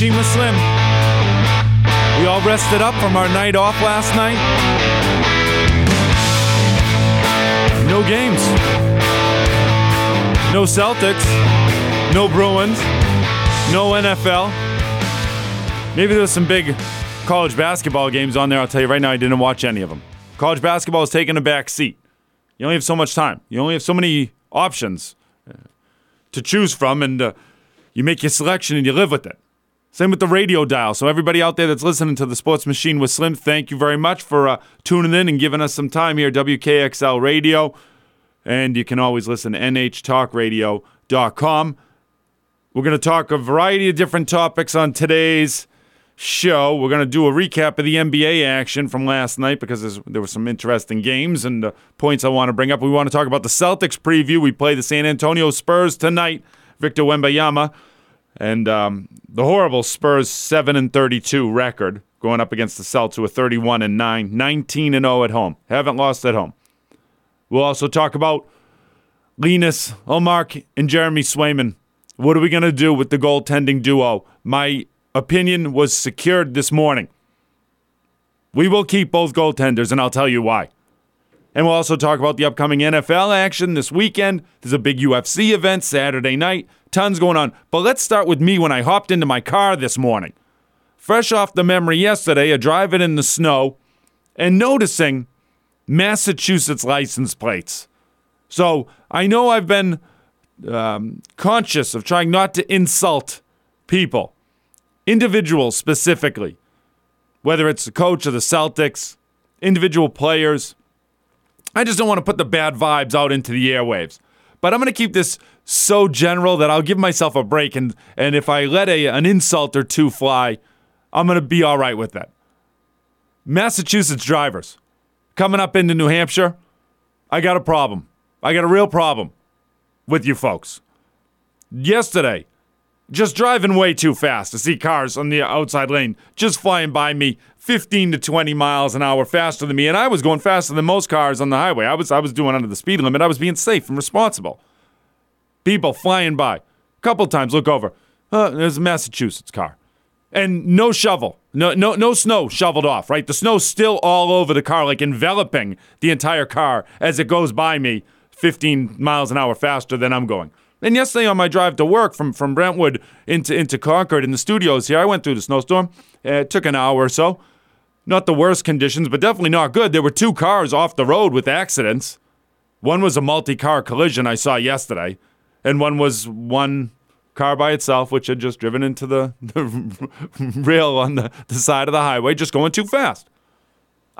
With Slim. We all rested up from our night off last night. No games. No Celtics. No Bruins. No NFL. Maybe there's some big college basketball games on there. I'll tell you right now, I didn't watch any of them. College basketball is taking a back seat. You only have so much time. You only have so many options uh, to choose from, and uh, you make your selection and you live with it. Same with the radio dial. So everybody out there that's listening to the Sports Machine with Slim, thank you very much for uh, tuning in and giving us some time here. WKXL Radio, and you can always listen to NHTalkRadio.com. We're going to talk a variety of different topics on today's show. We're going to do a recap of the NBA action from last night because there were some interesting games and uh, points I want to bring up. We want to talk about the Celtics preview. We play the San Antonio Spurs tonight. Victor Wembanyama and um, the horrible Spurs 7 and 32 record going up against the Celtics who are 31 and 9, 19 and 0 at home. Haven't lost at home. We'll also talk about Linus Ullmark and Jeremy Swayman. What are we going to do with the goaltending duo? My opinion was secured this morning. We will keep both goaltenders, and I'll tell you why. And we'll also talk about the upcoming NFL action this weekend. There's a big UFC event Saturday night. Tons going on. But let's start with me when I hopped into my car this morning. Fresh off the memory yesterday of driving in the snow and noticing Massachusetts license plates. So I know I've been um, conscious of trying not to insult people, individuals specifically, whether it's the coach of the Celtics, individual players. I just don't want to put the bad vibes out into the airwaves. But I'm going to keep this so general that I'll give myself a break. And, and if I let a, an insult or two fly, I'm going to be all right with that. Massachusetts drivers coming up into New Hampshire, I got a problem. I got a real problem with you folks. Yesterday, just driving way too fast to see cars on the outside lane just flying by me 15 to 20 miles an hour faster than me and I was going faster than most cars on the highway. I was I was doing under the speed limit. I was being safe and responsible. People flying by. A couple times look over. Uh, there's a Massachusetts car. And no shovel. No no no snow shoveled off, right? The snow's still all over the car like enveloping the entire car as it goes by me 15 miles an hour faster than I'm going. And yesterday on my drive to work from, from Brentwood into, into Concord in the studios here, I went through the snowstorm. Uh, it took an hour or so. Not the worst conditions, but definitely not good. There were two cars off the road with accidents. One was a multi car collision I saw yesterday, and one was one car by itself, which had just driven into the, the rail on the, the side of the highway, just going too fast.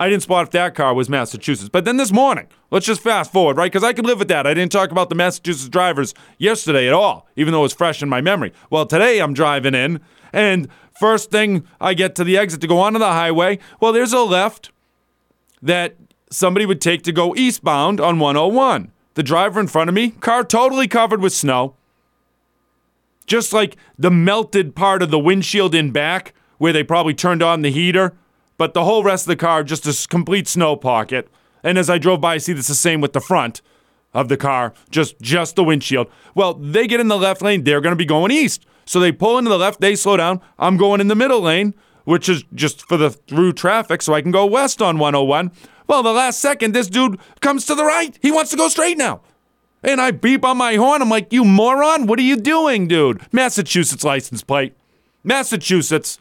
I didn't spot if that car was Massachusetts. But then this morning, let's just fast forward, right? Because I could live with that. I didn't talk about the Massachusetts drivers yesterday at all, even though it was fresh in my memory. Well, today I'm driving in, and first thing I get to the exit to go onto the highway, well, there's a left that somebody would take to go eastbound on 101. The driver in front of me, car totally covered with snow. Just like the melted part of the windshield in back, where they probably turned on the heater but the whole rest of the car just a complete snow pocket. And as I drove by, I see this the same with the front of the car, just just the windshield. Well, they get in the left lane, they're going to be going east. So they pull into the left, they slow down. I'm going in the middle lane, which is just for the through traffic so I can go west on 101. Well, the last second this dude comes to the right. He wants to go straight now. And I beep on my horn. I'm like, "You moron, what are you doing, dude?" Massachusetts license plate. Massachusetts.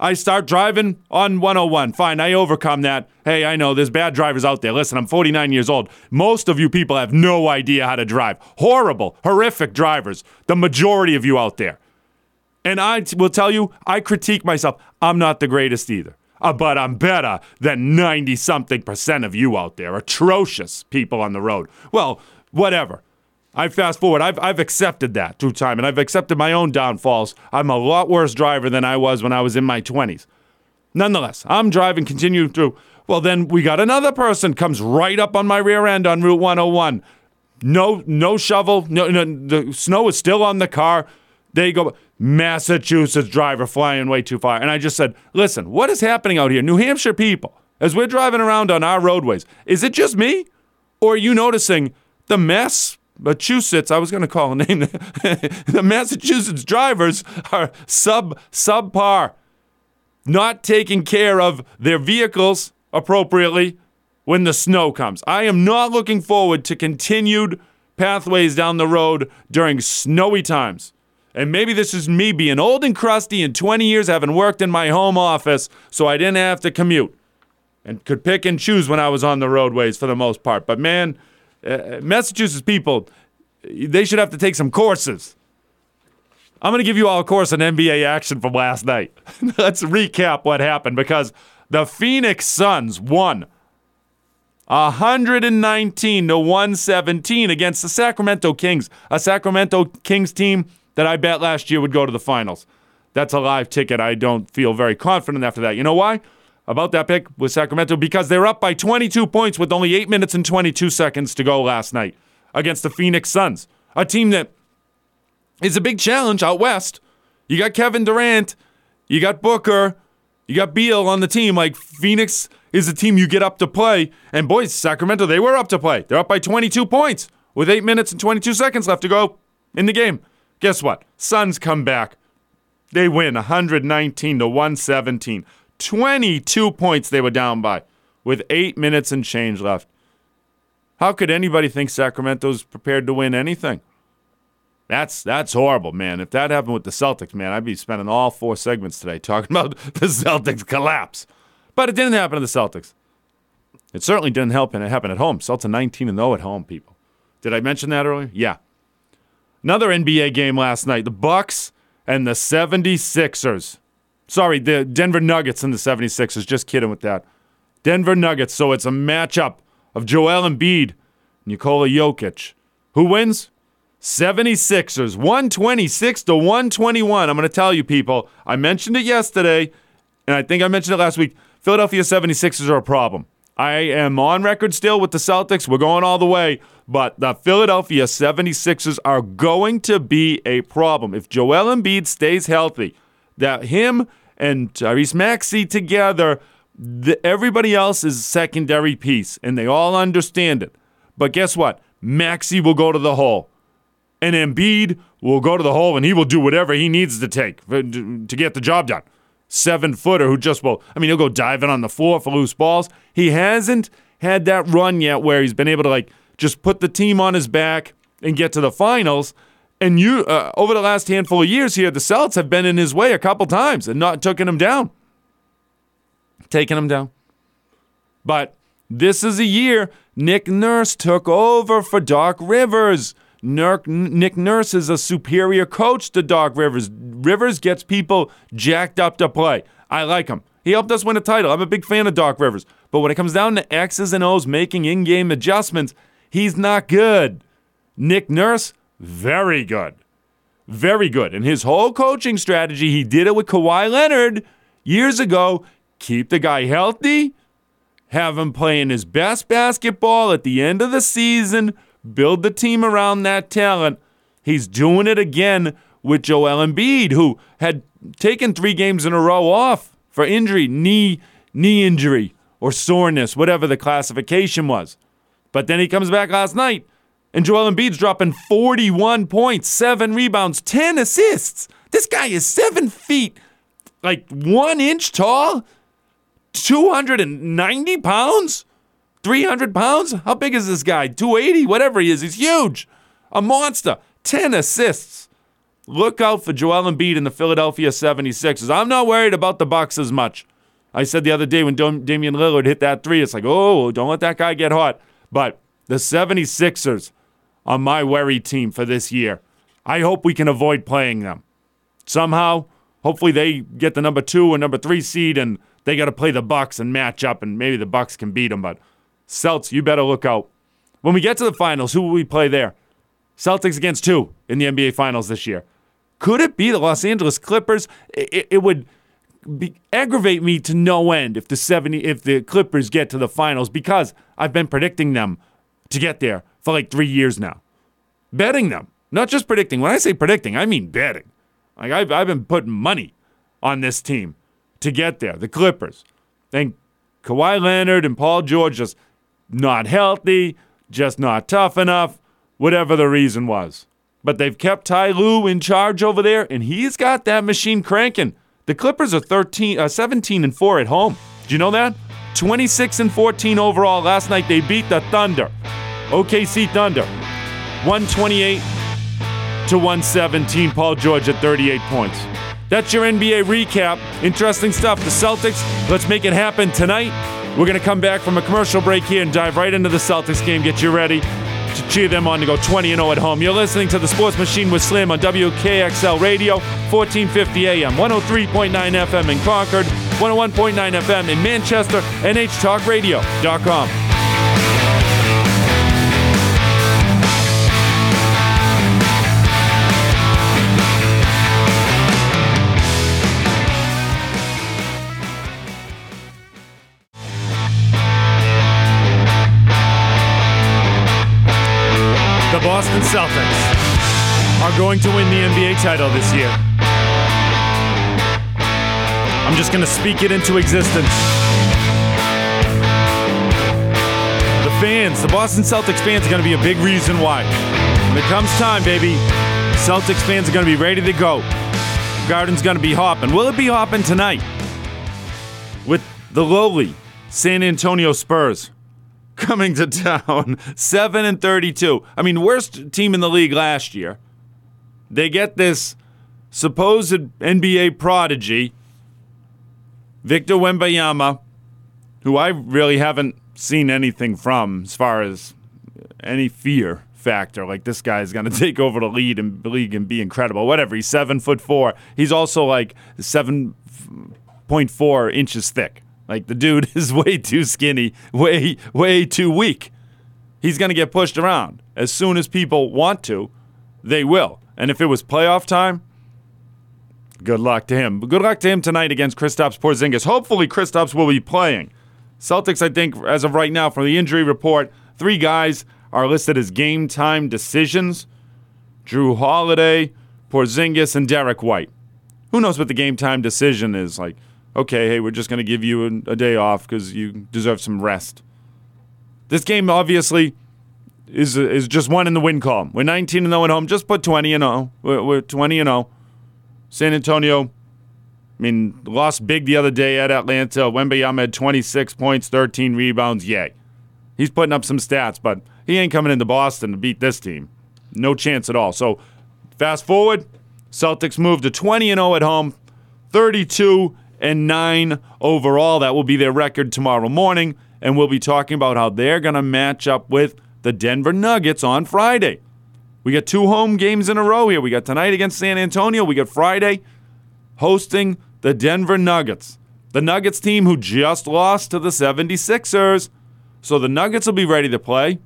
I start driving on 101. Fine, I overcome that. Hey, I know there's bad drivers out there. Listen, I'm 49 years old. Most of you people have no idea how to drive. Horrible, horrific drivers. The majority of you out there. And I t- will tell you, I critique myself. I'm not the greatest either. Uh, but I'm better than 90 something percent of you out there. Atrocious people on the road. Well, whatever. I fast forward. I've, I've accepted that through time, and I've accepted my own downfalls. I'm a lot worse driver than I was when I was in my 20s. Nonetheless, I'm driving, continue through. Well, then we got another person comes right up on my rear end on Route 101. No, no shovel. No, no, the snow is still on the car. They go. Massachusetts driver flying way too far. And I just said, listen, what is happening out here? New Hampshire people, as we're driving around on our roadways, is it just me? Or are you noticing the mess Massachusetts, I was going to call a name. the Massachusetts drivers are sub subpar, not taking care of their vehicles appropriately when the snow comes. I am not looking forward to continued pathways down the road during snowy times. And maybe this is me being old and crusty in 20 years having worked in my home office so I didn't have to commute and could pick and choose when I was on the roadways for the most part. But man, uh, Massachusetts people, they should have to take some courses. I'm going to give you all a course on NBA action from last night. Let's recap what happened because the Phoenix Suns won 119 to 117 against the Sacramento Kings, a Sacramento Kings team that I bet last year would go to the finals. That's a live ticket. I don't feel very confident after that. You know why? About that pick with Sacramento because they're up by 22 points with only 8 minutes and 22 seconds to go last night against the Phoenix Suns, a team that is a big challenge out west. You got Kevin Durant, you got Booker, you got Beal on the team. Like Phoenix is the team you get up to play. And boys, Sacramento, they were up to play. They're up by 22 points with 8 minutes and 22 seconds left to go in the game. Guess what? Suns come back. They win 119 to 117. 22 points they were down by with 8 minutes and change left. How could anybody think Sacramento's prepared to win anything? That's that's horrible, man. If that happened with the Celtics, man, I'd be spending all four segments today talking about the Celtics collapse. But it didn't happen to the Celtics. It certainly didn't help and it happened at home. Celtics 19 and 0 at home, people. Did I mention that earlier? Yeah. Another NBA game last night. The Bucks and the 76ers. Sorry, the Denver Nuggets and the 76ers. Just kidding with that. Denver Nuggets. So it's a matchup of Joel Embiid, Nikola Jokic. Who wins? 76ers, 126 to 121. I'm going to tell you, people, I mentioned it yesterday, and I think I mentioned it last week. Philadelphia 76ers are a problem. I am on record still with the Celtics. We're going all the way, but the Philadelphia 76ers are going to be a problem. If Joel Embiid stays healthy, that him and Tyrese Maxey together, the, everybody else is a secondary piece, and they all understand it. But guess what? Maxey will go to the hole and Embiid will go to the hole and he will do whatever he needs to take to get the job done. Seven footer who just will, I mean, he'll go diving on the floor for loose balls. He hasn't had that run yet where he's been able to like just put the team on his back and get to the finals. And you, uh, over the last handful of years here, the Celts have been in his way a couple times and not taking him down. Taking him down. But this is a year Nick Nurse took over for Doc Rivers. Nick Nurse is a superior coach to Doc Rivers. Rivers gets people jacked up to play. I like him. He helped us win a title. I'm a big fan of Doc Rivers. But when it comes down to X's and O's making in game adjustments, he's not good. Nick Nurse, very good. Very good. And his whole coaching strategy, he did it with Kawhi Leonard years ago. Keep the guy healthy, have him playing his best basketball at the end of the season, build the team around that talent. He's doing it again with Joel Embiid, who had taken three games in a row off for injury, knee knee injury or soreness, whatever the classification was. But then he comes back last night, and Joel Embiid's dropping 41 points, seven rebounds, 10 assists. This guy is seven feet, like one inch tall, 290 pounds. 300 pounds? How big is this guy? 280? Whatever he is. He's huge. A monster. 10 assists. Look out for Joel Embiid and the Philadelphia 76ers. I'm not worried about the Bucks as much. I said the other day when Damian Lillard hit that three, it's like, oh, don't let that guy get hot. But the 76ers are my worry team for this year. I hope we can avoid playing them. Somehow, hopefully they get the number two or number three seed and they got to play the Bucks and match up and maybe the Bucks can beat them. But Celts, you better look out. When we get to the finals, who will we play there? Celtics against two in the NBA Finals this year. Could it be the Los Angeles Clippers? It, it would be, aggravate me to no end if the 70 if the Clippers get to the finals because I've been predicting them to get there for like three years now, betting them, not just predicting. When I say predicting, I mean betting. Like I've I've been putting money on this team to get there. The Clippers. And Kawhi Leonard and Paul George just not healthy, just not tough enough. whatever the reason was. But they've kept Ty Lue in charge over there, and he's got that machine cranking. The Clippers are 13, uh, 17 and 4 at home. Do you know that? 26 and 14 overall. Last night they beat the Thunder. OKC Thunder. 128 to 117. Paul George at 38 points. That's your NBA recap. Interesting stuff. The Celtics, let's make it happen tonight. We're going to come back from a commercial break here and dive right into the Celtics game. Get you ready to cheer them on to go 20 0 at home. You're listening to the Sports Machine with Slim on WKXL Radio, 1450 AM, 103.9 FM in Concord, 101.9 FM in Manchester, NHTalkRadio.com. Boston Celtics are going to win the NBA title this year. I'm just going to speak it into existence. The fans, the Boston Celtics fans, are going to be a big reason why. When it comes time, baby, Celtics fans are going to be ready to go. Garden's going to be hopping. Will it be hopping tonight? With the lowly San Antonio Spurs coming to town, 7 and 32. I mean, worst team in the league last year. They get this supposed NBA prodigy, Victor Wembanyama, who I really haven't seen anything from as far as any fear factor. Like this guy is going to take over the lead and league and be incredible. Whatever. He's seven foot four. He's also like seven point four inches thick. Like the dude is way too skinny, way way too weak. He's going to get pushed around. As soon as people want to, they will. And if it was playoff time, good luck to him. But good luck to him tonight against Kristaps Porzingis. Hopefully Kristaps will be playing. Celtics, I think, as of right now, from the injury report, three guys are listed as game time decisions. Jrue Holiday, Porzingis, and Derek White. Who knows what the game time decision is? Like, okay, hey, we're just going to give you a, a day off because you deserve some rest. This game obviously is is just one in the win column. We're 19 and 0 at home. Just put 20 and 0. We're, we're 20 and 0. San Antonio, I mean, lost big the other day at Atlanta. Wembanyama had 26 points, 13 rebounds. Yay. He's putting up some stats, but he ain't coming into Boston to beat this team. No chance at all. So, fast forward, Celtics move to 20 and 0 at home, 32 and 9 overall. That will be their record tomorrow morning, and we'll be talking about how they're going to match up with the Denver Nuggets on Friday. We got two home games in a row here. We got tonight against San Antonio. We got Friday hosting the Denver Nuggets. The Nuggets team who just lost to the 76ers. So the Nuggets will be ready to play.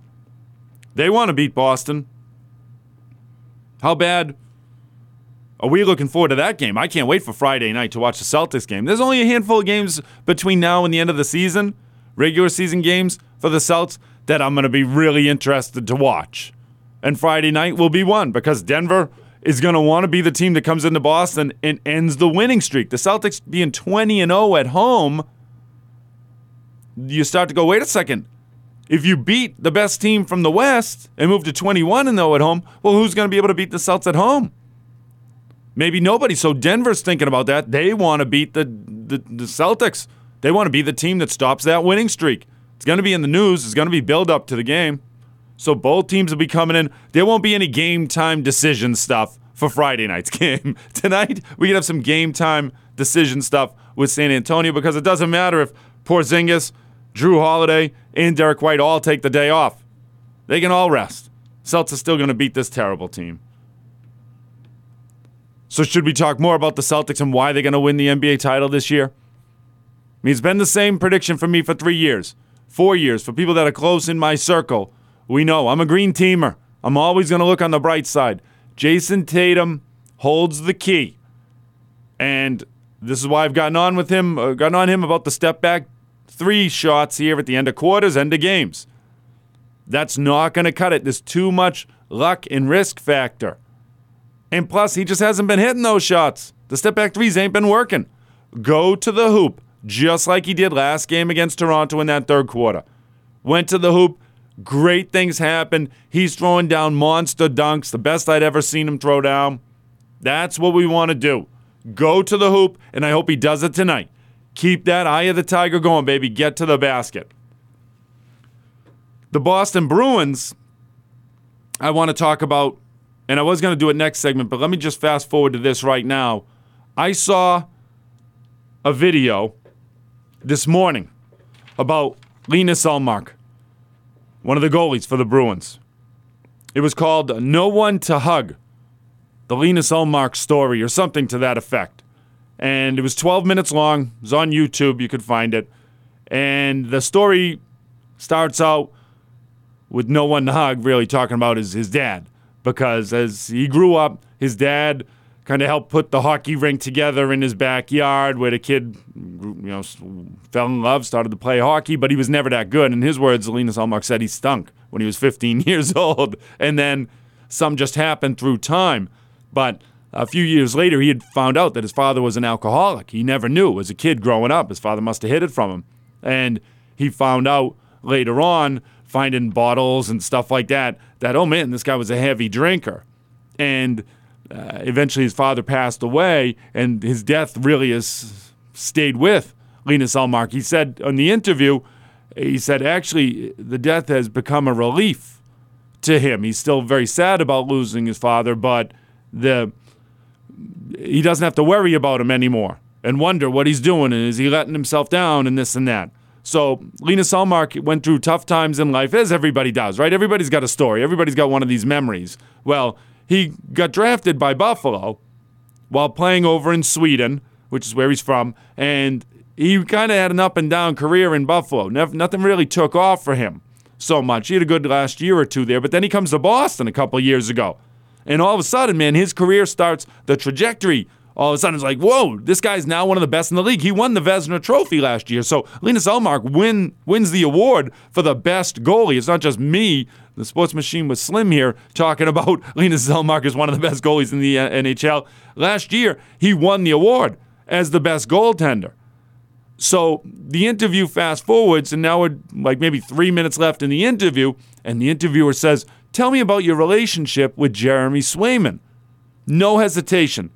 They want to beat Boston. How bad are we looking forward to that game? I can't wait for Friday night to watch the Celtics game. There's only a handful of games between now and the end of the season, regular season games for the Celts, that I'm going to be really interested to watch. And Friday night will be one because Denver is going to want to be the team that comes into Boston and ends the winning streak. The Celtics being 20 and 0 at home, you start to go, wait a second. If you beat the best team from the West and move to 21 and 0 at home, well, who's going to be able to beat the Celts at home? Maybe nobody. So Denver's thinking about that. They want to beat the, the, the Celtics. They want to be the team that stops that winning streak. It's going to be in the news. It's going to be build up to the game. So both teams will be coming in. There won't be any game time decision stuff for Friday night's game. Tonight, we can have some game time decision stuff with San Antonio because it doesn't matter if Porzingis, Jrue Holiday, and Derek White all take the day off. They can all rest. Celtics are still going to beat this terrible team. So, should we talk more about the Celtics and why they're going to win the NBA title this year? I mean, it's been the same prediction for me for three years, four years. For people that are close in my circle, we know I'm a green teamer. I'm always going to look on the bright side. Jayson Tatum holds the key. And this is why I've gotten on with him, uh, gotten on him about the step back three shots here at the end of quarters, end of games. That's not going to cut it. There's too much luck and risk factor. And plus, he just hasn't been hitting those shots. The step back threes ain't been working. Go to the hoop, just like he did last game against Toronto in that third quarter. Went to the hoop, Great things happen. He's throwing down monster dunks, the best I'd ever seen him throw down. That's what we want to do. Go to the hoop, and I hope he does it tonight. Keep that eye of the tiger going, baby. Get to the basket. The Boston Bruins, I want to talk about, and I was going to do it next segment, but let me just fast forward to this right now. I saw a video this morning about Linus Ullmark, one of the goalies for the Bruins. It was called No One to Hug, the Linus Ullmark story, or something to that effect. And it was 12 minutes long. It was on YouTube. You could find it. And the story starts out with no one to hug, really talking about his, his dad. Because as he grew up, his dad kind of helped put the hockey rink together in his backyard where the kid, you know, fell in love, started to play hockey, but he was never that good. In his words, Linus Ullmark said he stunk when he was 15 years old. And then some just happened through time. But a few years later, he had found out that his father was an alcoholic. He never knew. As a kid growing up, his father must have hid it from him. And he found out later on, finding bottles and stuff like that, that, oh man, this guy was a heavy drinker. And uh, eventually his father passed away, and his death really has stayed with Linus Ullmark. He said in the interview, he said actually the death has become a relief to him. He's still very sad about losing his father, but the he doesn't have to worry about him anymore and wonder what he's doing and is he letting himself down and this and that. So Lena Ullmark went through tough times in life, as everybody does, right? Everybody's got a story. Everybody's got one of these memories. Well, he got drafted by Buffalo while playing over in Sweden, which is where he's from, and he kind of had an up and down career in Buffalo. Never, nothing really took off for him so much. He had a good last year or two there, but then he comes to Boston a couple years ago. And all of a sudden, man, his career starts, the trajectory all of a sudden it's like, whoa, this guy's now one of the best in the league. He won the Vezina Trophy last year. So Linus Ullmark win, wins the award for the best goalie. It's not just me, the sports machine with Slim here, talking about Linus Ullmark is one of the best goalies in the uh, NHL. Last year, he won the award as the best goaltender. So the interview fast forwards, and now we're like maybe three minutes left in the interview, and the interviewer says, Tell me about your relationship with Jeremy Swayman. No hesitation.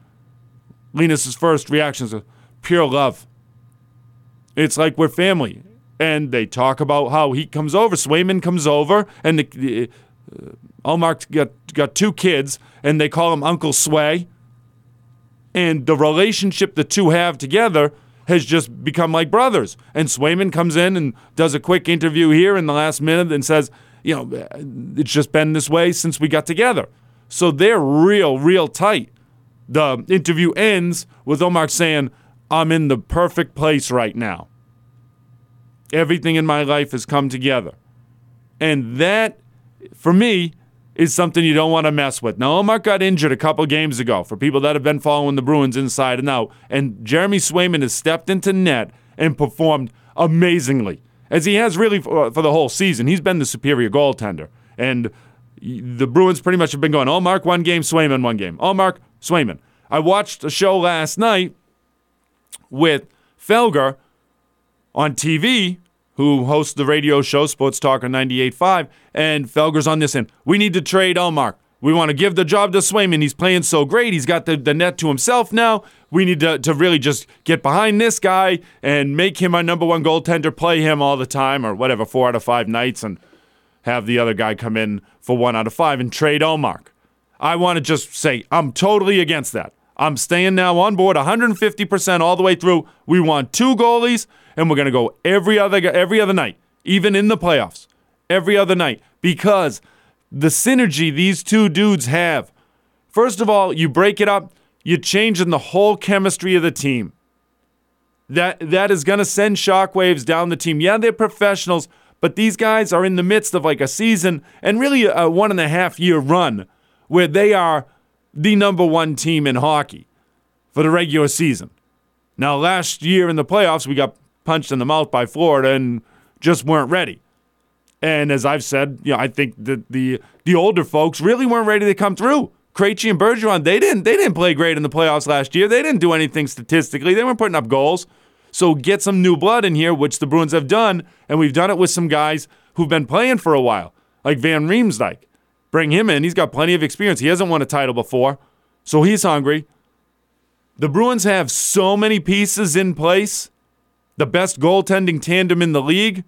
Linus's first reaction is pure love. It's like we're family. And they talk about how he comes over, Swayman comes over, and the, the uh, Ullmark got, got two kids, and they call him Uncle Sway. And the relationship the two have together has just become like brothers. And Swayman comes in and does a quick interview here in the last minute and says, you know, it's just been this way since we got together. So they're real, real tight the interview ends with Ullmark saying, I'm in the perfect place right now. Everything in my life has come together. And that, for me, is something you don't want to mess with. Now, Ullmark got injured a couple games ago for people that have been following the Bruins inside and out. And Jeremy Swayman has stepped into net and performed amazingly, as he has really for, for the whole season. He's been the superior goaltender. And the Bruins pretty much have been going, oh, Ullmark one game, Swayman one game. Oh, Ullmark, Swayman. I watched a show last night with Felger on TV, who hosts the radio show Sports Talker 98.5, and Felger's on this end. We need to trade Ullmark. We want to give the job to Swayman. He's playing so great. He's got the, the net to himself now. We need to, to really just get behind this guy and make him our number one goaltender, play him all the time or whatever, four out of five nights, and have the other guy come in for one out of five and trade Ullmark. I want to just say I'm totally against that. I'm staying now on board 150% all the way through. We want two goalies, and we're going to go every other every other night, even in the playoffs, every other night, because the synergy these two dudes have. First of all, you break it up, you're changing the whole chemistry of the team. That that is going to send shockwaves down the team. Yeah, they're professionals, but these guys are in the midst of like a season and really a one and a half year run where they are the number one team in hockey for the regular season. Now, last year in the playoffs, we got punched in the mouth by Florida and just weren't ready. And as I've said, you know, I think that the the older folks really weren't ready to come through. Krejci and Bergeron, they didn't they didn't play great in the playoffs last year. They didn't do anything statistically. They weren't putting up goals. So get some new blood in here, which the Bruins have done, and we've done it with some guys who've been playing for a while. like Van Riemsdyk. Bring him in. He's got plenty of experience. He hasn't won a title before, so he's hungry. The Bruins have so many pieces in place, the best goaltending tandem in the league,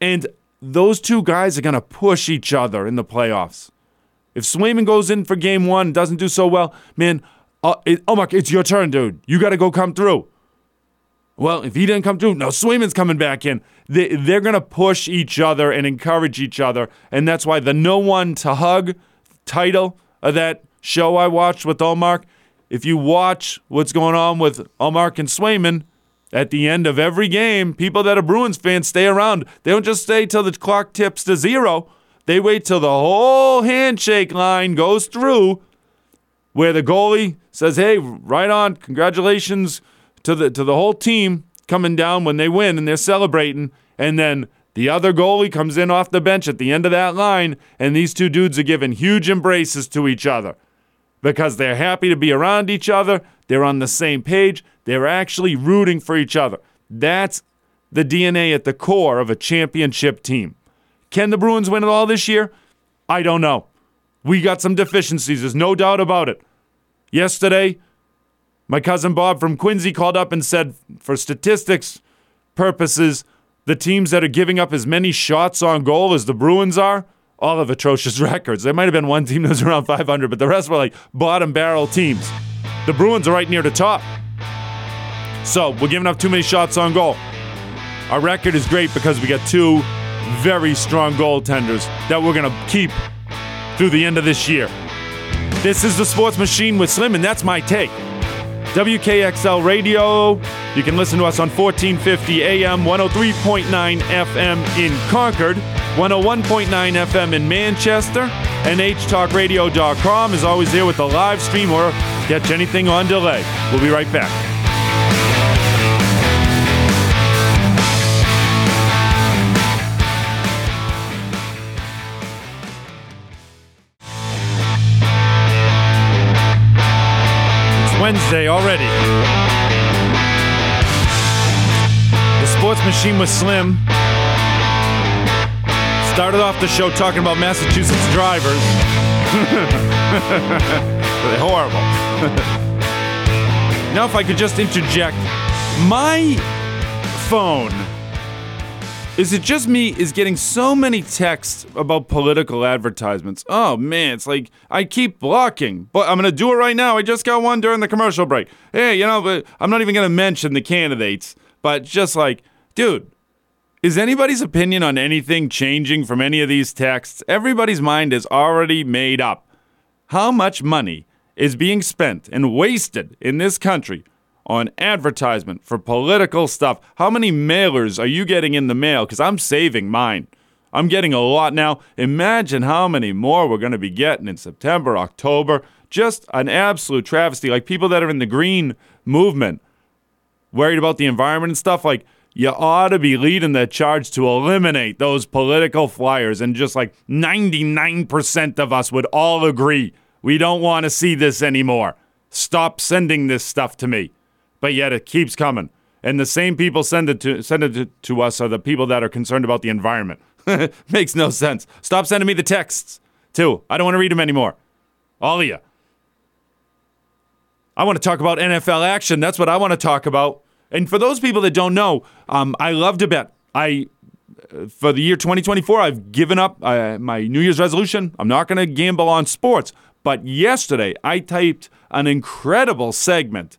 and those two guys are going to push each other in the playoffs. If Swayman goes in for game one, doesn't do so well, man, uh, it, oh my, it's your turn, dude. You got to go come through. Well, if he didn't come through, no, Swayman's coming back in. They, they're going to push each other and encourage each other. And that's why the no one to hug title of that show I watched with Ullmark, if you watch what's going on with Ullmark and Swayman, at the end of every game, people that are Bruins fans stay around. They don't just stay till the clock tips to zero. They wait till the whole handshake line goes through where the goalie says, "Hey, right on. Congratulations to the to the whole team coming down when they win and they're celebrating." And then the other goalie comes in off the bench at the end of that line and these two dudes are giving huge embraces to each other because they're happy to be around each other. They're on the same page. They're actually rooting for each other. That's the DNA at the core of a championship team. Can the Bruins win it all this year? I don't know. We got some deficiencies, there's no doubt about it. Yesterday, my cousin Bob from Quincy called up and said, for statistics purposes, the teams that are giving up as many shots on goal as the Bruins are, all have atrocious records. There might have been one team that was around 500, but the rest were like bottom barrel teams. The Bruins are right near the top. So we're giving up too many shots on goal. Our record is great because we got two very strong goaltenders that we're going to keep through the end of this year. This is the Sports Machine with Slim, and that's my take. WKXL Radio. You can listen to us on 1450 AM, 103.9 FM in Concord, 101.9 FM in Manchester, and htalkradio.com is always there with the live stream or catch anything on delay. We'll be right back. Wednesday already. The Sports Machine was slim. Started off the show talking about Massachusetts drivers. They're horrible. now, if I could just interject, my phone is it just me is getting so many texts about political advertisements? Oh man, it's like I keep blocking, but I'm gonna do it right now. I just got one during the commercial break. Hey, you know, but I'm not even gonna mention the candidates, but just like, dude, is anybody's opinion on anything changing from any of these texts? Everybody's mind is already made up. How much money is being spent and wasted in this country on advertisement for political stuff. How many mailers are you getting in the mail? Because I'm saving mine. I'm getting a lot now. Imagine how many more we're going to be getting in September, October. Just an absolute travesty. Like people that are in the green movement, worried about the environment and stuff, like you ought to be leading the charge to eliminate those political flyers. And just like 99% of us would all agree we don't want to see this anymore. Stop sending this stuff to me but yet it keeps coming. And the same people send it to send it to, to us are the people that are concerned about the environment. Makes no sense. Stop sending me the texts too. I don't want to read them anymore. All of you. I want to talk about NFL action. That's what I want to talk about. And for those people that don't know, um, I love to bet. I uh, for the year 2024, I've given up uh, my New Year's resolution. I'm not going to gamble on sports. But yesterday, I typed an incredible segment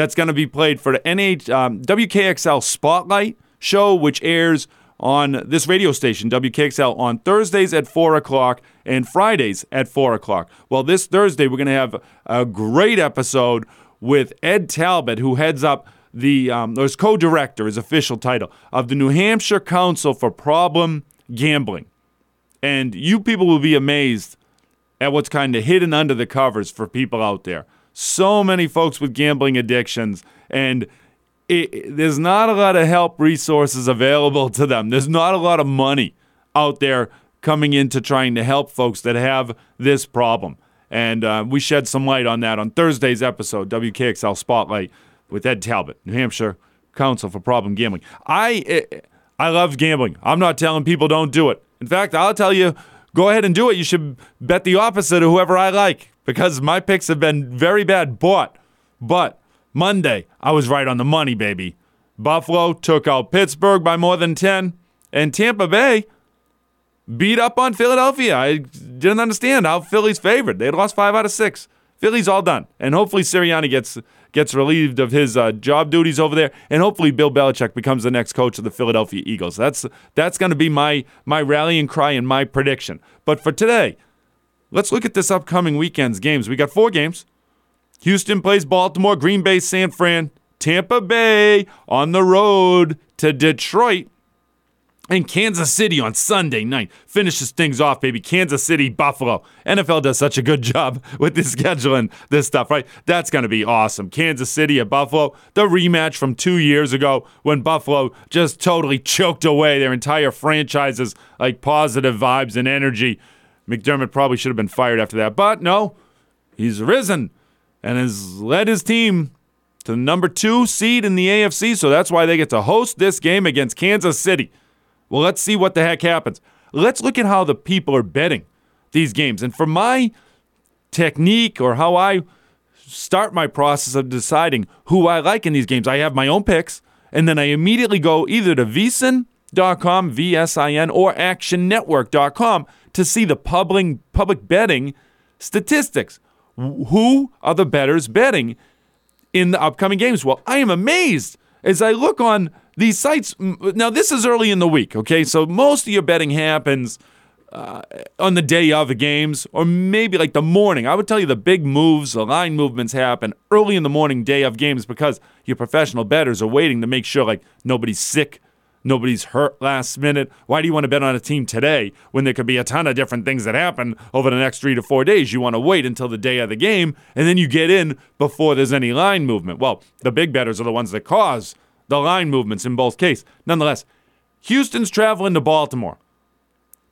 that's going to be played for the NH um, WKXL Spotlight show, which airs on this radio station, WKXL, on Thursdays at 4 o'clock and Fridays at 4 o'clock. Well, this Thursday, we're going to have a great episode with Ed Talbot, who heads up the, um, or is co director, his official title, of the New Hampshire Council for Problem Gambling. And you people will be amazed at what's kind of hidden under the covers for people out there so many folks with gambling addictions, and it, there's not a lot of help resources available to them. There's not a lot of money out there coming into trying to help folks that have this problem. And uh, we shed some light on that on Thursday's episode, WKXL Spotlight with Ed Talbot, New Hampshire Council for Problem Gambling. I I love gambling. I'm not telling people don't do it. In fact, I'll tell you, go ahead and do it. You should bet the opposite of whoever I like because my picks have been very bad. But, but Monday, I was right on the money, baby. Buffalo took out Pittsburgh by more than 10, and Tampa Bay beat up on Philadelphia. I didn't understand how Philly's favored. They had lost five out of six. Philly's all done, and hopefully Sirianni gets gets relieved of his uh, job duties over there, and hopefully Bill Belichick becomes the next coach of the Philadelphia Eagles. That's that's going to be my my rallying cry and my prediction. But for today, let's look at this upcoming weekend's games. We got four games. Houston plays Baltimore, Green Bay, San Fran, Tampa Bay on the road to Detroit. And Kansas City on Sunday night finishes things off, baby. Kansas City, Buffalo. NFL does such a good job with the scheduling this stuff, right? That's going to be awesome. Kansas City at Buffalo, the rematch from two years ago when Buffalo just totally choked away their entire franchise's like positive vibes and energy. McDermott probably should have been fired after that, but no, he's risen and has led his team to the number two seed in the AFC. So that's why they get to host this game against Kansas City. Well, let's see what the heck happens. Let's look at how the people are betting these games. And for my technique or how I start my process of deciding who I like in these games, I have my own picks, and then I immediately go either to vsin.com, V-S-I-N, or actionnetwork.com to see the public, public betting statistics. Who are the bettors betting in the upcoming games? Well, I am amazed as I look on these sites, now this is early in the week, okay? So most of your betting happens uh, on the day of the games, or maybe like the morning. I would tell you the big moves, the line movements happen early in the morning, day of games, because your professional bettors are waiting to make sure like nobody's sick, nobody's hurt last minute. Why do you want to bet on a team today when there could be a ton of different things that happen over the next three to four days? You want to wait until the day of the game, and then you get in before there's any line movement. Well, the big betters are the ones that cause the line movements in both cases. Nonetheless, Houston's traveling to Baltimore.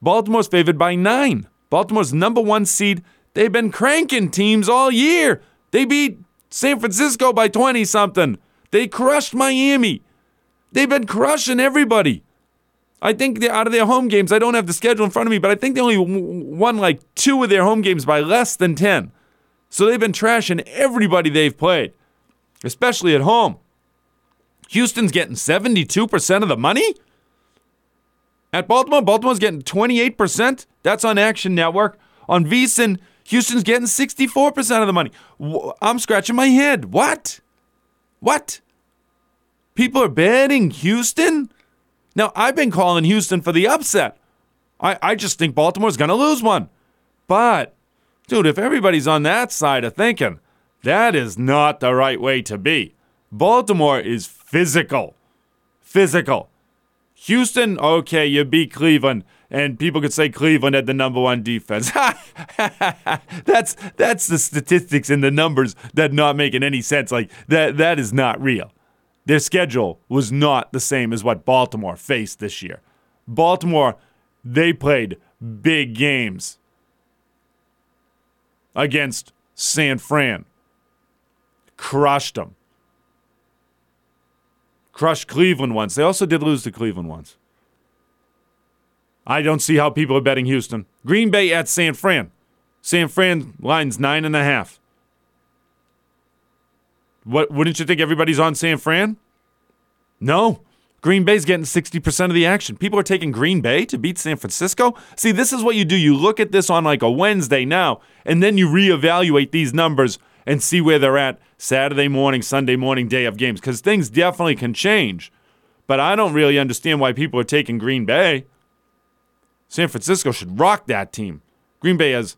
Baltimore's favored by nine. Baltimore's number one seed. They've been cranking teams all year. They beat San Francisco by 20 something. They crushed Miami. They've been crushing everybody. I think they're out of their home games. I don't have the schedule in front of me, but I think they only won like two of their home games by less than 10. So they've been trashing everybody they've played, especially at home. Houston's getting 72% of the money? At Baltimore, Baltimore's getting 28%. That's on Action Network. On VSiN, Houston's getting 64% of the money. I'm scratching my head. What? What? People are betting Houston? Now, I've been calling Houston for the upset. I, I just think Baltimore's going to lose one. But, dude, if everybody's on that side of thinking, that is not the right way to be. Baltimore is physical. Physical. Houston, okay, you beat Cleveland, and people could say Cleveland had the number one defense. that's that's the statistics and the numbers that not making any sense. Like that that is not real. Their schedule was not the same as what Baltimore faced this year. Baltimore, they played big games against San Fran. Crushed them crushed Cleveland once. They also did lose to Cleveland once. I don't see how people are betting Houston. Green Bay at San Fran. San Fran lines nine and a half. What wouldn't you think everybody's on San Fran? No. Green Bay's getting 60% of the action. People are taking Green Bay to beat San Francisco. See, this is what you do. You look at this on like a Wednesday now, and then you reevaluate these numbers and see where they're at Saturday morning, Sunday morning, day of games, because things definitely can change. But I don't really understand why people are taking Green Bay. San Francisco should rock that team. Green Bay has,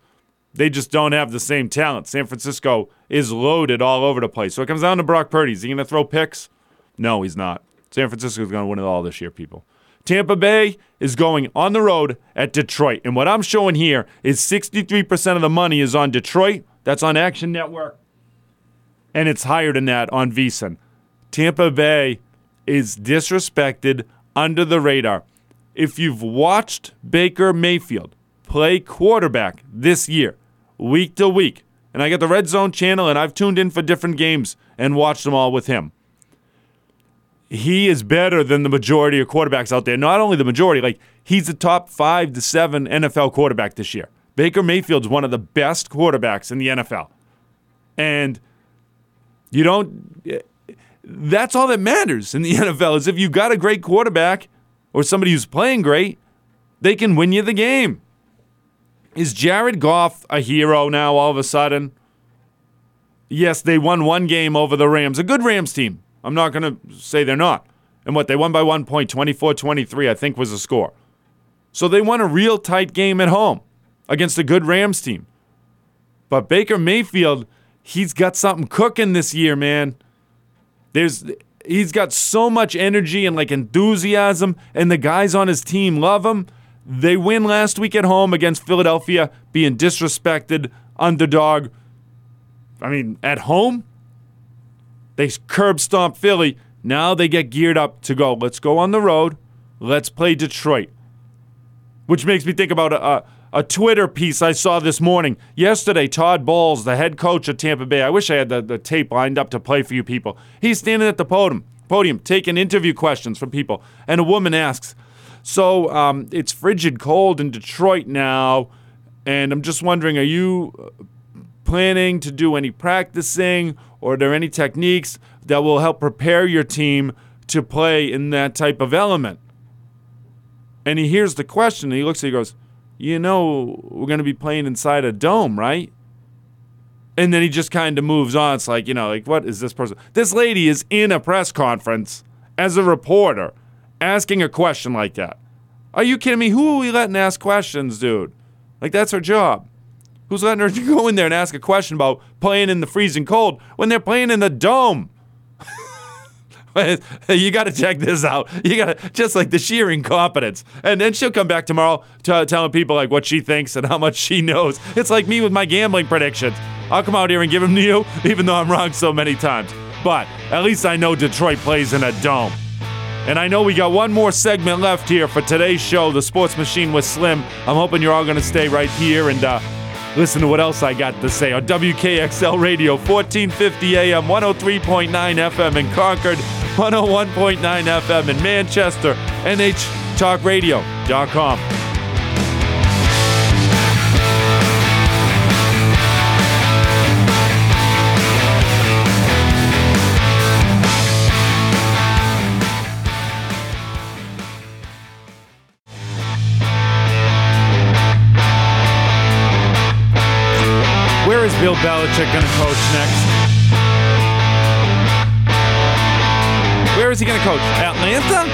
they just don't have the same talent. San Francisco is loaded all over the place. So it comes down to Brock Purdy. Is he going to throw picks? No, he's not. San Francisco is going to win it all this year, people. Tampa Bay is going on the road at Detroit. And what I'm showing here is 63% of the money is on Detroit. That's on Action Network and it's higher than that on VSiN. Tampa Bay is disrespected under the radar. If you've watched Baker Mayfield play quarterback this year, week to week, and I got the Red Zone channel and I've tuned in for different games and watched them all with him. he is better than the majority of quarterbacks out there. Not only the majority, like he's the top five to seven NFL quarterback this year. Baker Mayfield's one of the best quarterbacks in the NFL. And you don't that's all that matters in the NFL is if you've got a great quarterback or somebody who's playing great, they can win you the game. Is Jared Goff a hero now all of a sudden? Yes, they won one game over the Rams, a good Rams team. I'm not going to say they're not. And what, they won by one point, 24 23, I think was the score. So they won a real tight game at home against a good Rams team. But Baker Mayfield, he's got something cooking this year, man. There's he's got so much energy and like enthusiasm, and the guys on his team love him. They win last week at home against Philadelphia, being disrespected, underdog. I mean, at home, they curb stomp Philly. Now they get geared up to go. Let's go on the road. Let's play Detroit. Which makes me think about a, a a Twitter piece I saw this morning. Yesterday, Todd Bowles, the head coach of Tampa Bay, I wish I had the, the tape lined up to play for you people. He's standing at the podium, podium taking interview questions from people. And a woman asks, So um, it's frigid cold in Detroit now. And I'm just wondering, are you planning to do any practicing or are there any techniques that will help prepare your team to play in that type of element? And he hears the question and he looks at it, he goes, you know we're going to be playing inside a dome, right? And then he just kind of moves on. It's like, you know, like, what is this person? This lady is in a press conference as a reporter asking a question like that. Are you kidding me? Who are we letting ask questions, dude? Like, that's her job. Who's letting her go in there and ask a question about playing in the freezing cold when they're playing in the dome? you got to check this out. You got to just like the sheer incompetence. And then she'll come back tomorrow t- telling people like what she thinks and how much she knows. It's like me with my gambling predictions. I'll come out here and give them to you, even though I'm wrong so many times. But at least I know Detroit plays in a dome. And I know we got one more segment left here for today's show, The Sports Machine with Slim. I'm hoping you're all going to stay right here and uh, listen to what else I got to say on WKXL Radio, 1450 AM, 103.9 FM in Concord, 101.9 FM in Manchester, NHTalkRadio.com. Bill Belichick going to coach next? Where is he going to coach? Atlanta?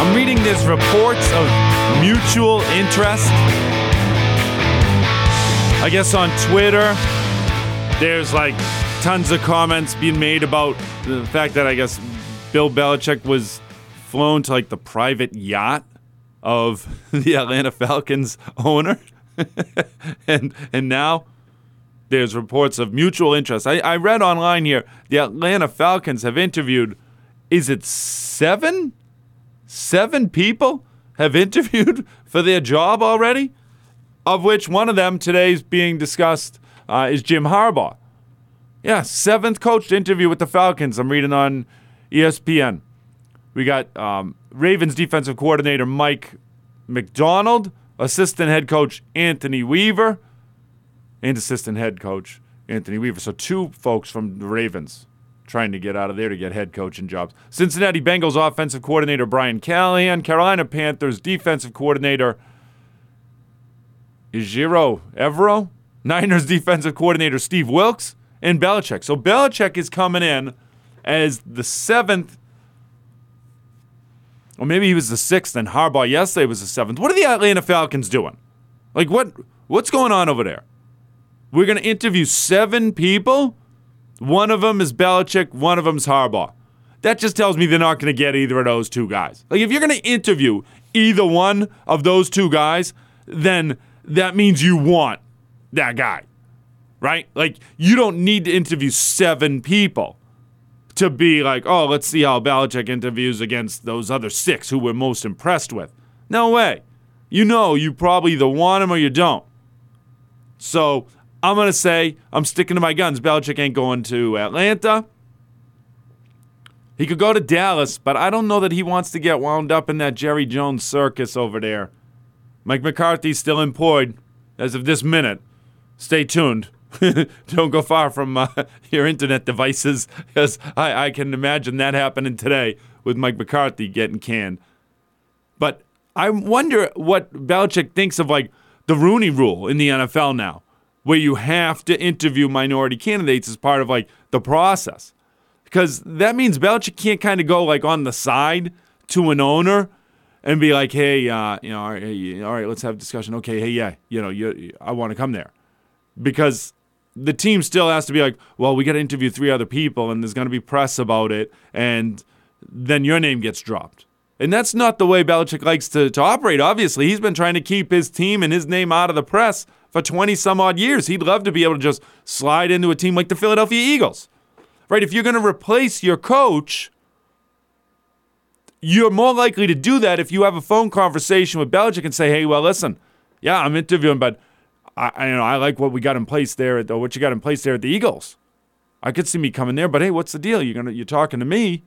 I'm reading this reports of mutual interest. I guess on Twitter, there's like tons of comments being made about the fact that I guess Bill Belichick was flown to like the private yacht of the Atlanta Falcons owner. and and now there's reports of mutual interest. I, I read online here the Atlanta Falcons have interviewed, is it seven? Seven people have interviewed for their job already? Of which one of them today is being discussed uh, is Jim Harbaugh. Yeah, seventh coach to interview with the Falcons. I'm reading on ESPN. We got um, Ravens defensive coordinator Mike Macdonald, assistant head coach Anthony Weaver, and assistant head coach Anthony Weaver. So two folks from the Ravens trying to get out of there to get head coaching jobs. Cincinnati Bengals offensive coordinator Brian Callahan, Carolina Panthers defensive coordinator Ejiro Evero, Niners defensive coordinator Steve Wilks, and Belichick. So Belichick is coming in as the seventh, or maybe he was the sixth, and Harbaugh yesterday was the seventh. What are the Atlanta Falcons doing? Like what? What's going on over there? We're going to interview seven people. One of them is Belichick, one of them's Harbaugh. That just tells me they're not going to get either of those two guys. Like, if you're going to interview either one of those two guys, then that means you want that guy, right? Like, you don't need to interview seven people to be like, oh, let's see how Belichick interviews against those other six who we're most impressed with. No way. You know, you probably either want him or you don't. So I'm going to say I'm sticking to my guns. Belichick ain't going to Atlanta. He could go to Dallas, but I don't know that he wants to get wound up in that Jerry Jones circus over there. Mike McCarthy's still employed as of this minute. Stay tuned. don't go far from uh, your internet devices because I, I can imagine that happening today with Mike McCarthy getting canned. But I wonder what Belichick thinks of like the Rooney rule in the NFL now, where you have to interview minority candidates as part of like the process because that means Belichick can't kind of go like on the side to an owner and be like, hey, uh, you know, all right, all right, let's have a discussion. Okay, hey, yeah, you know, you, I want to come there because the team still has to be like, well, we got to interview three other people, and there's going to be press about it, and then your name gets dropped. And that's not the way Belichick likes to, to operate. Obviously, he's been trying to keep his team and his name out of the press for 20 some odd years. He'd love to be able to just slide into a team like the Philadelphia Eagles right? If you're going to replace your coach, you're more likely to do that if you have a phone conversation with Belichick and say, "Hey, well, listen, yeah, I'm interviewing, but I, I you know I like what we got in place there at the, what you got in place there at the Eagles. I could see me coming there, but hey, what's the deal? You're gonna you're talking to me.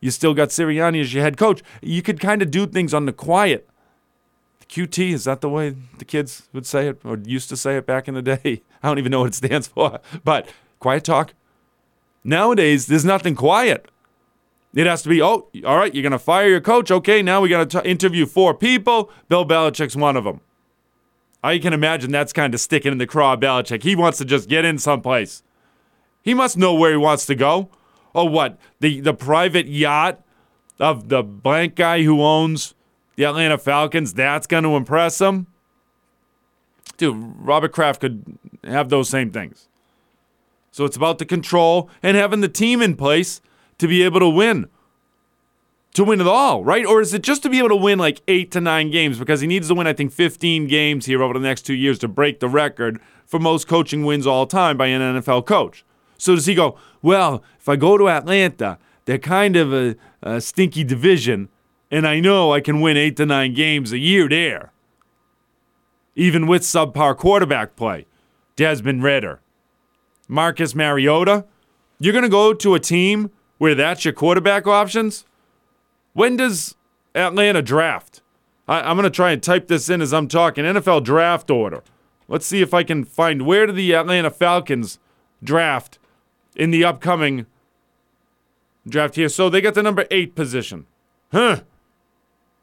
You still got Sirianni as your head coach. You could kind of do things on the quiet. The QT is that the way the kids would say it or used to say it back in the day? I don't even know what it stands for, but quiet talk Nowadays, there's nothing quiet. It has to be, oh, all right, you're going to fire your coach. Okay, now we got to interview four people. Bill Belichick's one of them. I can imagine that's kind of sticking in the craw of Belichick. He wants to just get in someplace. He must know where he wants to go. Oh, what? The, the private yacht of the blank guy who owns the Atlanta Falcons, that's going to impress him? Dude, Robert Kraft could have those same things. So it's about the control and having the team in place to be able to win. To win it all, right? Or is it just to be able to win like eight to nine games? Because he needs to win, I think, 15 games here over the next two years to break the record for most coaching wins all time by an NFL coach. So does he go, well, if I go to Atlanta, they're kind of a, a stinky division, and I know I can win eight to nine games a year there, even with subpar quarterback play. Desmond Ridder, Marcus Mariota, you're going to go to a team where that's your quarterback options? When does Atlanta draft? I, am going to try and type this in as I'm talking. NFL draft order. Let's see if I can find where do the Atlanta Falcons draft in the upcoming draft here. So they got the number eight position. Huh.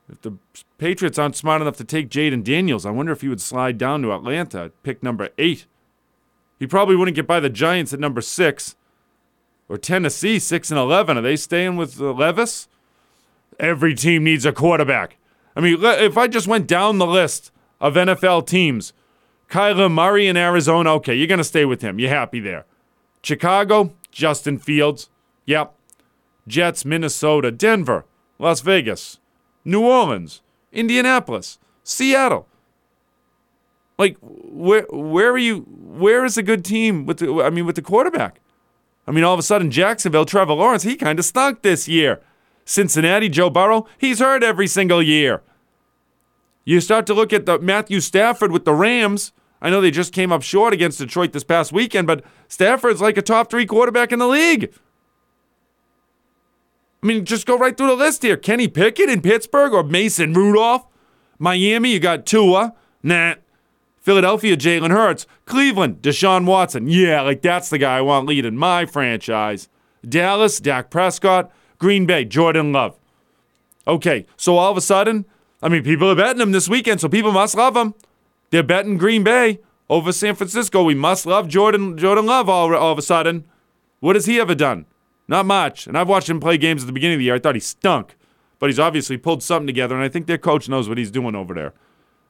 If the Patriots aren't smart enough to take Jayden Daniels, I wonder if he would slide down to Atlanta, pick number eight. He probably wouldn't get by the Giants at number six or Tennessee, six and 11. Are they staying with Levis? Every team needs a quarterback. I mean, if I just went down the list of NFL teams, Kyler Murray in Arizona, okay, you're going to stay with him. You're happy there. Chicago, Justin Fields. Yep. Jets, Minnesota, Denver, Las Vegas, New Orleans, Indianapolis, Seattle. Like where where are you? Where is a good team with the? I mean, with the quarterback. I mean, all of a sudden Jacksonville, Trevor Lawrence, he kind of stunk this year. Cincinnati, Joe Burrow, he's hurt every single year. You start to look at the Matthew Stafford with the Rams. I know they just came up short against Detroit this past weekend, but Stafford's like a top three quarterback in the league. I mean, just go right through the list here. Kenny Pickett in Pittsburgh or Mason Rudolph. Miami, you got Tua. Nah. Philadelphia, Jalen Hurts. Cleveland, Deshaun Watson. Yeah, like that's the guy I want leading my franchise. Dallas, Dak Prescott. Green Bay, Jordan Love. Okay, so all of a sudden, I mean, people are betting him this weekend, so people must love him. They're betting Green Bay over San Francisco. We must love Jordan Jordan Love all, all of a sudden. What has he ever done? Not much. And I've watched him play games at the beginning of the year. I thought he stunk, but he's obviously pulled something together, and I think their coach knows what he's doing over there.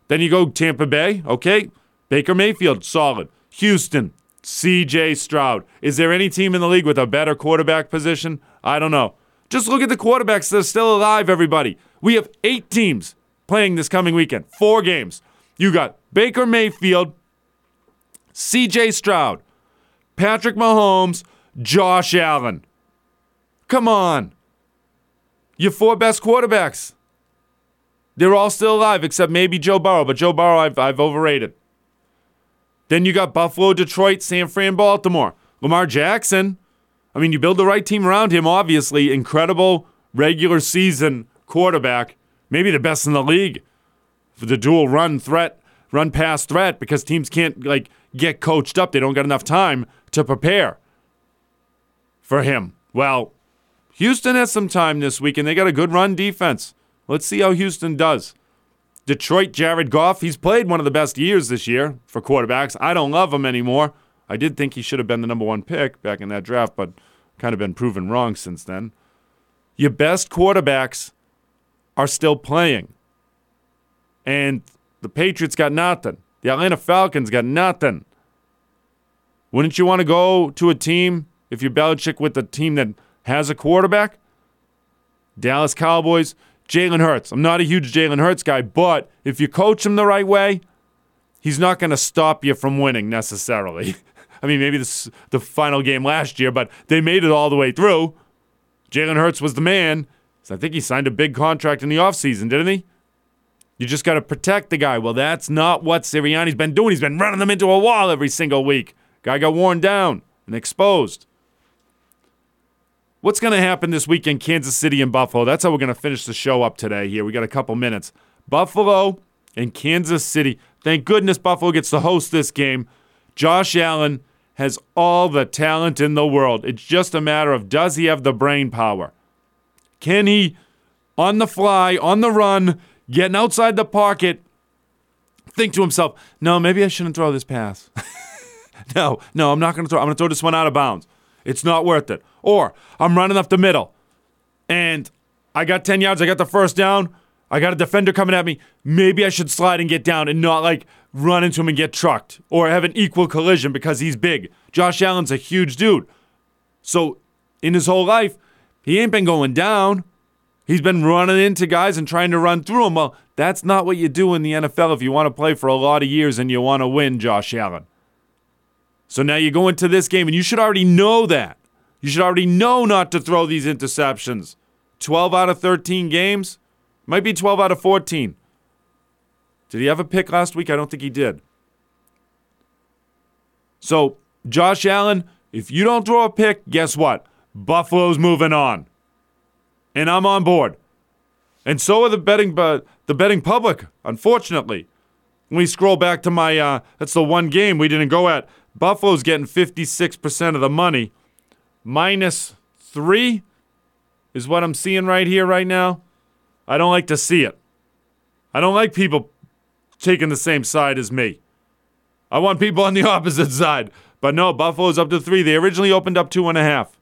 Then you go Tampa Bay, okay? Baker Mayfield, solid. Houston, CJ Stroud. Is there any team in the league with a better quarterback position? I don't know. Just look at the quarterbacks that are still alive, everybody. We have eight teams playing this coming weekend, four games. You got Baker Mayfield, CJ Stroud, Patrick Mahomes, Josh Allen. Come on. Your four best quarterbacks. They're all still alive except maybe Joe Burrow, but Joe Burrow I've, I've overrated. Then you got Buffalo, Detroit, San Fran, Baltimore. Lamar Jackson. I mean, you build the right team around him, obviously. Incredible regular season quarterback, maybe the best in the league for the dual run threat, run pass threat, because teams can't like get coached up. They don't get enough time to prepare for him. Well, Houston has some time this week, and they got a good run defense. Let's see how Houston does. Detroit, Jared Goff, he's played one of the best years this year for quarterbacks. I don't love him anymore. I did think he should have been the number one pick back in that draft, but kind of been proven wrong since then. Your best quarterbacks are still playing. And the Patriots got nothing. The Atlanta Falcons got nothing. Wouldn't you want to go to a team if you're Belichick with a team that has a quarterback? Dallas Cowboys, Jalen Hurts. I'm not a huge Jalen Hurts guy, but if you coach him the right way, he's not going to stop you from winning necessarily. I mean, maybe this the final game last year, but they made it all the way through. Jalen Hurts was the man. So I think he signed a big contract in the offseason, didn't he? You just got to protect the guy. Well, that's not what Sirianni's been doing. He's been running them into a wall every single week. Guy got worn down and exposed. What's going to happen this week in Kansas City and Buffalo? That's how we're going to finish the show up today here. We got a couple minutes. Buffalo and Kansas City. Thank goodness Buffalo gets to host this game. Josh Allen has all the talent in the world. It's just a matter of does he have the brain power? Can he, on the fly, on the run, getting outside the pocket, think to himself, no, maybe I shouldn't throw this pass. no, no, I'm not going to throw. I'm going to throw this one out of bounds. It's not worth it. Or I'm running up the middle and I got 10 yards, I got the first down, I got a defender coming at me. Maybe I should slide and get down and not like run into him and get trucked or have an equal collision because he's big. Josh Allen's a huge dude. So in his whole life, he ain't been going down. He's been running into guys and trying to run through them. Well, that's not what you do in the NFL if you want to play for a lot of years and you want to win, Josh Allen. So now you go into this game and you should already know that. You should already know not to throw these interceptions. 12 out of 13 games, might be 12 out of 14. Did he have a pick last week? I don't think he did. So, Josh Allen, if you don't throw a pick, guess what? Buffalo's moving on. And I'm on board. And so are the betting but the betting public, unfortunately. When we scroll back to my uh, that's the one game we didn't go at. Buffalo's getting 56% of the money minus three is what I'm seeing right here, right now. I don't like to see it. I don't like people taking the same side as me. I want people on the opposite side. But no, Buffalo's up to three. They originally opened up two and a half.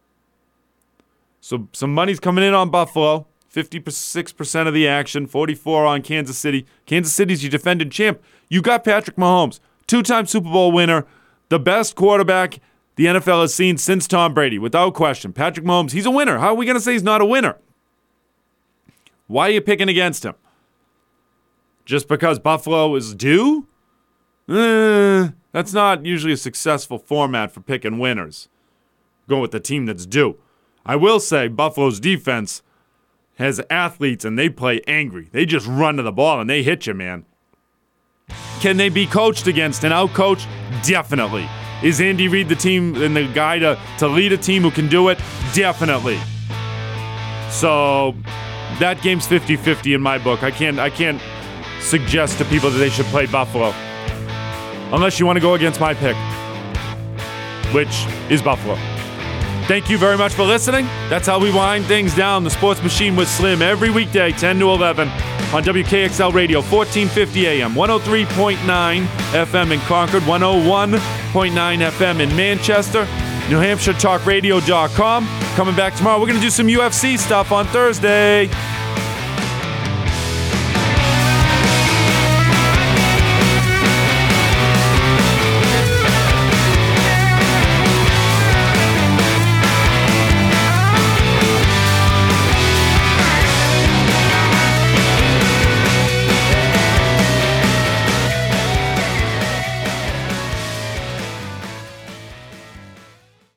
So some money's coming in on Buffalo. 56% of the action, 44 on Kansas City. Kansas City's your defending champ. You got Patrick Mahomes, two-time Super Bowl winner, the best quarterback the NFL has seen since Tom Brady, without question. Patrick Mahomes, he's a winner. How are we going to say he's not a winner? Why are you picking against him? Just because Buffalo is due? Eh, that's not usually a successful format for picking winners. Go with the team that's due. I will say Buffalo's defense has athletes and they play angry. They just run to the ball and they hit you, man. Can they be coached against and outcoached? Definitely. Is Andy Reid the team and the guy to, to lead a team who can do it? Definitely. So that game's 50-50 in my book. I can't I can't suggest to people that they should play Buffalo. Unless you want to go against my pick, which is Buffalo. Thank you very much for listening. That's how we wind things down. The Sports Machine with Slim every weekday, 10 to 11 on WKXL Radio, 1450 AM, 103.9 FM in Concord, 101.9 FM in Manchester, New Hampshire Talk Radio.com. Coming back tomorrow. We're going to do some UFC stuff on Thursday.